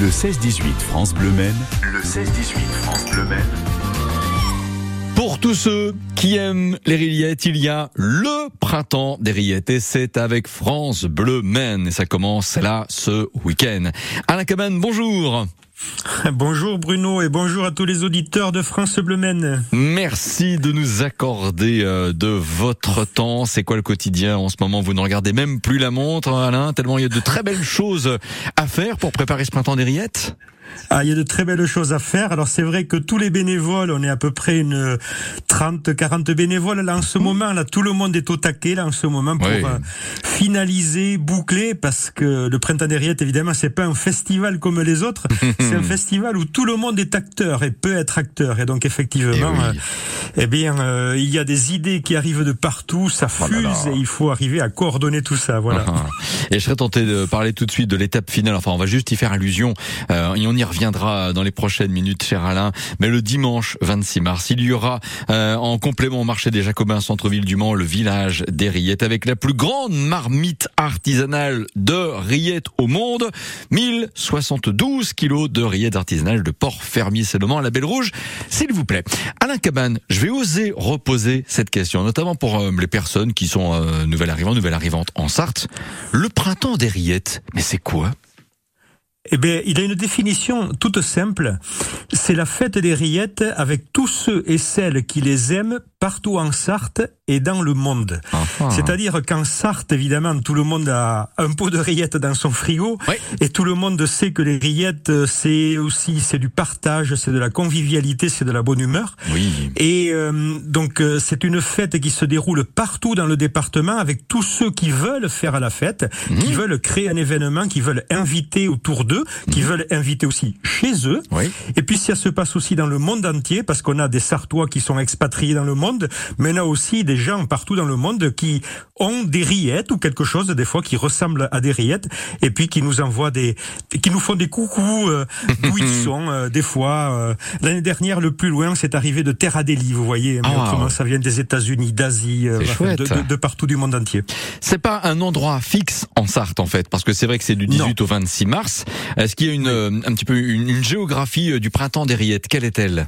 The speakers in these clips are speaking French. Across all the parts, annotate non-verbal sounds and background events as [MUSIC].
Le 16-18 France Bleu Men. Le 16-18 France Bleu Men. Pour tous ceux qui aiment les rillettes, il y a le printemps des rillettes et c'est avec France Bleu Men et ça commence là ce week-end. Alain Cabane, bonjour. [LAUGHS] Bonjour Bruno et bonjour à tous les auditeurs de France Bleu Men. Merci de nous accorder euh, de votre temps. C'est quoi le quotidien en ce moment? Vous ne regardez même plus la montre, Alain, tellement il y a de très belles choses à faire pour préparer ce printemps des rillettes? Ah, il y a de très belles choses à faire. Alors c'est vrai que tous les bénévoles, on est à peu près une 30, 40 bénévoles là en ce moment. Là, tout le monde est au taquet là en ce moment pour Oui. euh, finaliser, boucler, parce que le printemps des rillettes, évidemment, c'est pas un festival comme les autres. [LAUGHS] c'est un festival où tout le monde est acteur et peut être acteur. Et donc effectivement, Eh oui. euh, eh bien, euh, il y a des idées qui arrivent de partout, ça Oh là fuse là. et il faut arriver à coordonner tout ça. Voilà. [LAUGHS] Et je serais tenté de parler tout de suite de l'étape finale. Enfin, on va juste y faire allusion. Euh, et on y reviendra dans les prochaines minutes, cher Alain. Mais le dimanche 26 mars, il y aura euh, en complément au marché des Jacobins, centre-ville du Mans, le village des Rillettes, avec la plus grande marmite artisanale de rillettes au monde. 1072 kilos de rillettes artisanales de port fermier c'est le Mans à la Belle Rouge. S'il vous plaît. Alain Cabane, je vais oser reposer cette question, notamment pour euh, les personnes qui sont euh, nouvelles arrivantes, nouvelles arrivantes en Sarthe. Le printemps des rillettes, mais c'est quoi? Eh bien, il a une définition toute simple. C'est la fête des rillettes avec tous ceux et celles qui les aiment partout en Sarthe et dans le monde. Enfin. C'est-à-dire qu'en Sarthe, évidemment, tout le monde a un pot de rillettes dans son frigo. Oui. Et tout le monde sait que les rillettes, c'est aussi, c'est du partage, c'est de la convivialité, c'est de la bonne humeur. Oui. Et euh, donc euh, c'est une fête qui se déroule partout dans le département avec tous ceux qui veulent faire la fête, qui veulent créer un événement, qui veulent inviter autour d'eux, qui veulent inviter aussi chez eux. Oui. Et puis ça se passe aussi dans le monde entier parce qu'on a des Sartois qui sont expatriés dans le monde, mais on a aussi des gens partout dans le monde qui ont des rillettes ou quelque chose des fois qui ressemble à des rillettes et puis qui nous envoient des, qui nous font des coucous euh, d'où ils [LAUGHS] sont. euh, des fois, euh, l'année dernière, le plus loin, c'est arrivé de Terre Adélie, vous voyez. Mais Ah, autrement, ouais. ça vient des États-Unis, d'Asie, euh, de- de partout du monde entier. C'est pas un endroit fixe en Sarthe en fait, parce que c'est vrai que c'est du 18 au 26 mars. Est-ce qu'il y a une, euh, un petit peu une, une géographie euh, du printemps des rillettes? Quelle est-elle?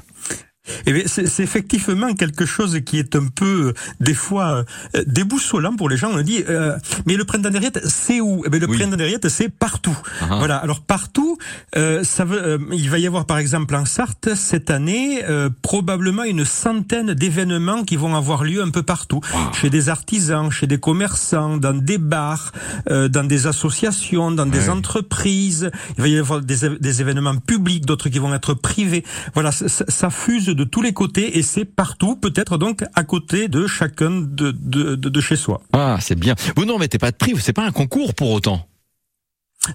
Eh bien, c'est effectivement quelque chose qui est un peu, euh, des fois, euh, déboussolant pour les gens. On dit, euh, mais le printemps des rillettes, c'est où? Eh bien, Le Oui. printemps des rillettes, c'est partout. Ah. Voilà. Alors partout, euh, ça veut, euh, il va y avoir par exemple en Sarthe cette année euh, probablement une centaine d'événements qui vont avoir lieu un peu partout, chez des artisans, chez des commerçants, dans des bars, euh, dans des associations, dans des entreprises. Il va y avoir des, des événements publics, d'autres qui vont être privés. Voilà, ça- ça fuse de tous les côtés et c'est partout, peut-être donc à côté de chacun de, de, de, de chez soi. Ah, c'est bien. Vous n'en mettez pas de prix, c'est pas un concours pour autant.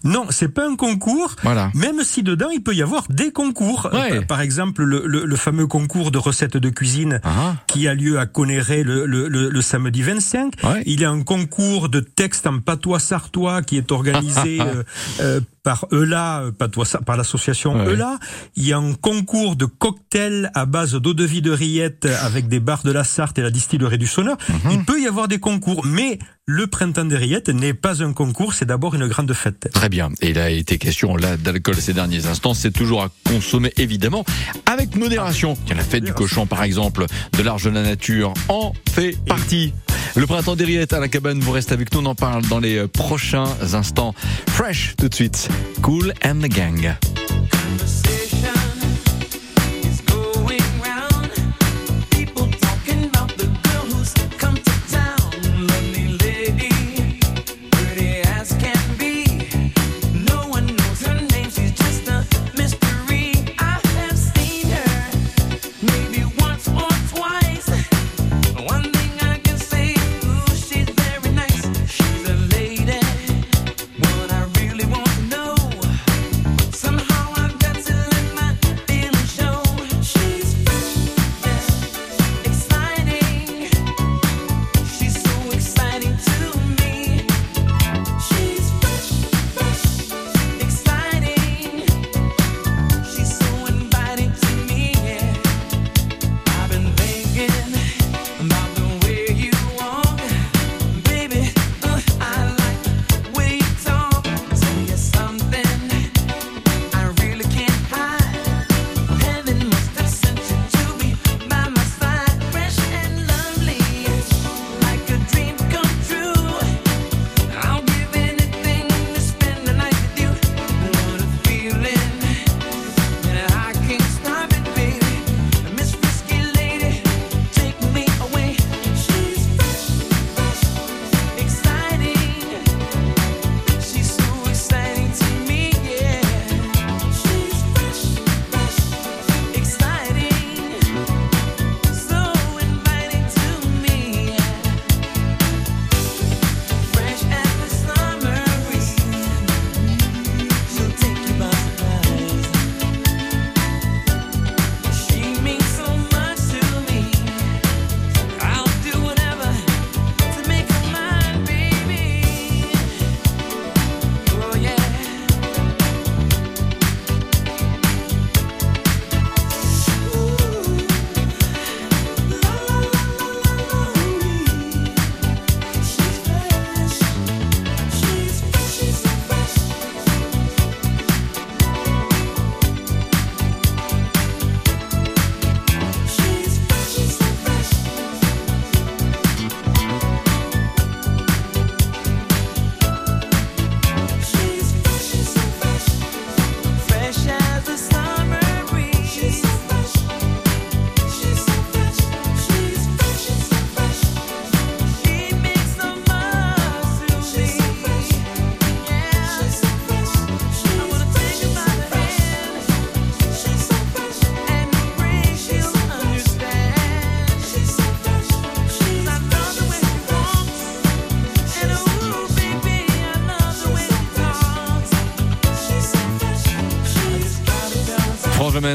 Non, c'est pas un concours. Voilà. Même si dedans il peut y avoir des concours, Ouais. Par exemple le, le, le fameux concours de recettes de cuisine Ah, qui a lieu à Conéré le, le, samedi 25. Ouais. Il y a un concours de texte en patois sartois qui est organisé [LAUGHS] euh, euh, par ELA, euh, par l'association Ouais. ELA. Il y a un concours de cocktails à base d'eau de vie de rillettes avec des bars de la Sarthe et la distillerie du Sonneur. Mhm. Il peut y avoir des concours, mais le printemps des rillettes n'est pas un concours, c'est d'abord une grande fête. très bien. Et il a été question là d'alcool ces derniers instants. C'est toujours à consommer évidemment avec modération. Tiens, la fête du cochon par exemple, de l'arche de la nature en fait partie. Le printemps des à la cabane, vous restez avec nous, on en parle dans les euh, prochains instants. Fresh tout de suite. Cool and the gang.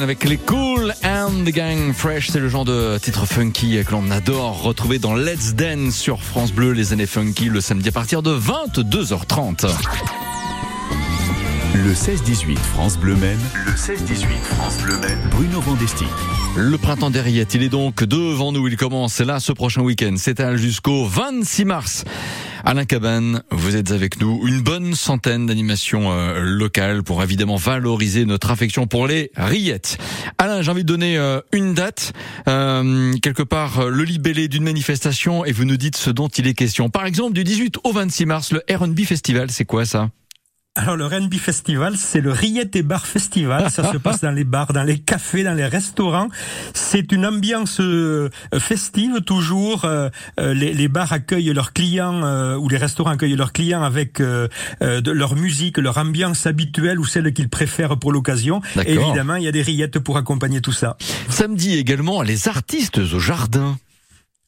Avec les Cool and the Gang Fresh, c'est le genre de titre funky que l'on adore retrouver dans Let's Dance sur France Bleu, les années funky, le samedi à partir de 22h30. Le 16-18 France Bleu Men. Le 16-18 France Bleu Men. Bruno Vandesti. Le printemps des rillettes, il est donc devant nous, il commence là ce prochain week-end, s'étale jusqu'au 26 mars. Alain Cabane, vous êtes avec nous. Une bonne centaine d'animations euh, locales pour évidemment valoriser notre affection pour les rillettes. Alain, j'ai envie de donner euh, une date, euh, quelque part le libellé d'une manifestation et vous nous dites ce dont il est question. Par exemple, du 18 au 26 mars, le R&B Festival, c'est quoi ça? Alors le R&B Festival, c'est le Rillette et Bar Festival. Ça se passe dans les bars, dans les cafés, dans les restaurants. C'est une ambiance euh, festive toujours. Euh, euh, les, les bars accueillent leurs clients ou les restaurants accueillent leurs clients avec de leur musique, leur ambiance habituelle ou celle qu'ils préfèrent pour l'occasion. Évidemment, il y a des rillettes pour accompagner tout ça. Samedi également, les artistes au jardin.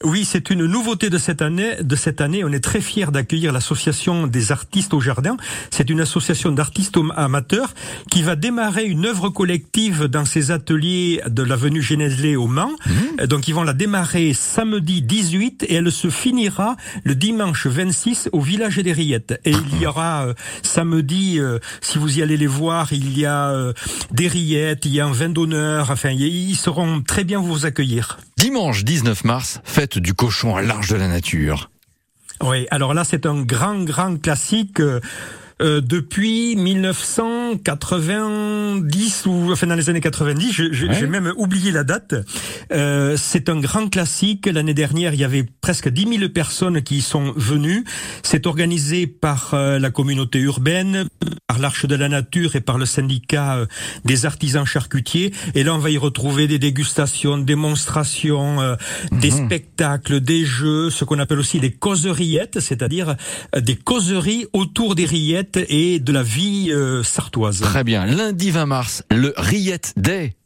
Oui, c'est une nouveauté de cette année. De cette année, on est très fiers d'accueillir l'association des artistes au jardin. C'est une association d'artistes am- amateurs qui va démarrer une œuvre collective dans ses ateliers de l'avenue Genesley au Mans. Euh, Donc, ils vont la démarrer samedi 18 et elle se finira le dimanche 26 au village des Rillettes. Et il y aura euh, samedi, euh, si vous y allez les voir, il y a euh, des rillettes, il y a un vin d'honneur. Enfin, ils seront très bien vous accueillir. Dimanche 19 mars, fête du cochon à l'arche de la nature. Oui, alors là c'est un grand, grand classique. Euh, euh, depuis 1900, 90 ou enfin dans les années 90, j'ai ouais. même oublié la date. Euh, c'est un grand classique. L'année dernière, il y avait presque 10 000 personnes qui y sont venues. C'est organisé par euh, la communauté urbaine, par l'Arche de la Nature et par le syndicat euh, des artisans charcutiers. Et là, on va y retrouver des dégustations, démonstrations, euh, mmh. des mhm. spectacles, des jeux, ce qu'on appelle aussi des causeriettes, c'est-à-dire euh, des causeries autour des rillettes et de la vie euh, sartoise. Très bien. Lundi 20 mars, le Rillette Day.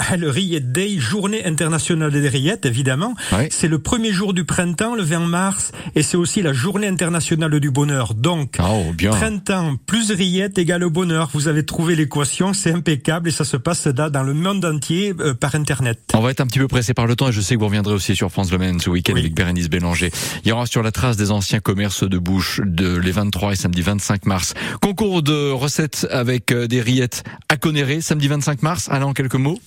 Ah, Le Rillette Day, journée internationale des rillettes, évidemment. Ouais. C'est le premier jour du printemps, le 20 mars, et c'est aussi la journée internationale du bonheur. Donc, Oh, bien. printemps plus rillettes égale bonheur. Vous avez trouvé l'équation, c'est impeccable, et ça se passe là dans le monde entier euh, par Internet. On va être un petit peu pressé par le temps et je sais que vous reviendrez aussi sur France Le Maine ce week-end Oui. avec Bérénice Bélanger. Il y aura sur la trace des anciens commerces de bouche de les 23 et samedi 25 mars. Concours de recettes avec euh, des rillettes à Conéré samedi 25 mars. Alain, en quelques mots?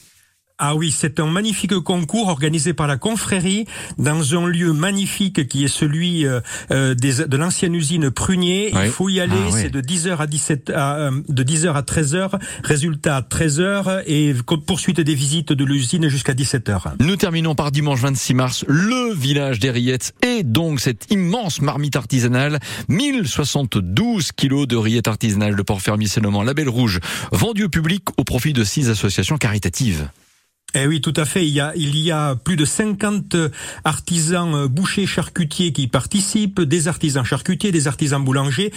Ah oui, c'est un magnifique concours organisé par la confrérie dans un lieu magnifique qui est celui euh, euh, des, de l'ancienne usine Prunier. Oui. Il faut y aller, Ah c'est de 10h à 17 à, euh, de 10h à 13h, résultat à 13h et poursuite des visites de l'usine jusqu'à 17h. Nous terminons par dimanche 26 mars, le village des rillettes et donc cette immense marmite artisanale, 1072 kilos de rillettes artisanales de Port-Fermier Sénoman, Label Rouge, vendu au public au profit de six associations caritatives. Eh oui, tout à fait. Il y a, il y a plus de 50 artisans euh, bouchers charcutiers qui participent, des artisans charcutiers, des artisans boulangers.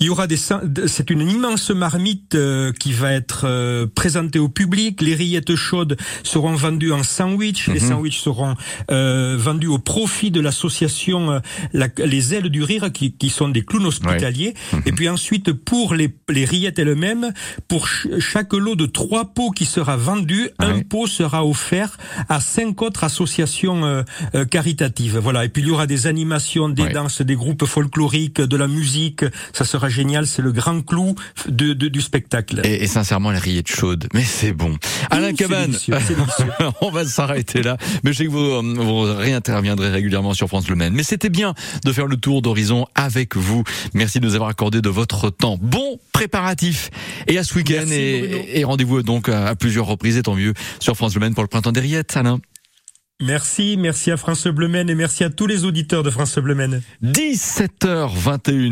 Il y aura des, c'est une immense marmite euh, qui va être euh, présentée au public. Les rillettes chaudes seront vendues en sandwich. Les sandwichs seront euh, vendus au profit de l'association la- Les Ailes du Rire, qui, qui sont des clowns hospitaliers. Et puis ensuite, pour les, les rillettes elles-mêmes, pour ch- chaque lot de trois pots qui sera vendu, un pot sera offert à cinq autres associations euh, euh, caritatives. Voilà. Et puis il y aura des animations, des Ouais. danses, des groupes folkloriques, de la musique. Ça sera génial. C'est le grand clou de, de- du spectacle. Et, et sincèrement, les rillettes chaudes, mais c'est bon. Alain Cabane, [LAUGHS] on va s'arrêter là. Mais je sais que vous, vous réinterviendrez régulièrement sur France Le Maine. Mais c'était bien de faire le tour d'horizon avec vous. Merci de nous avoir accordé de votre temps. Bon préparatif. Et à ce week-end et, et rendez-vous donc à, à plusieurs reprises, et tant mieux, sur France Pour le printemps des rillettes, Alain. Merci, merci à France Bleu et merci à tous les auditeurs de France Bleu Maine. 17h21.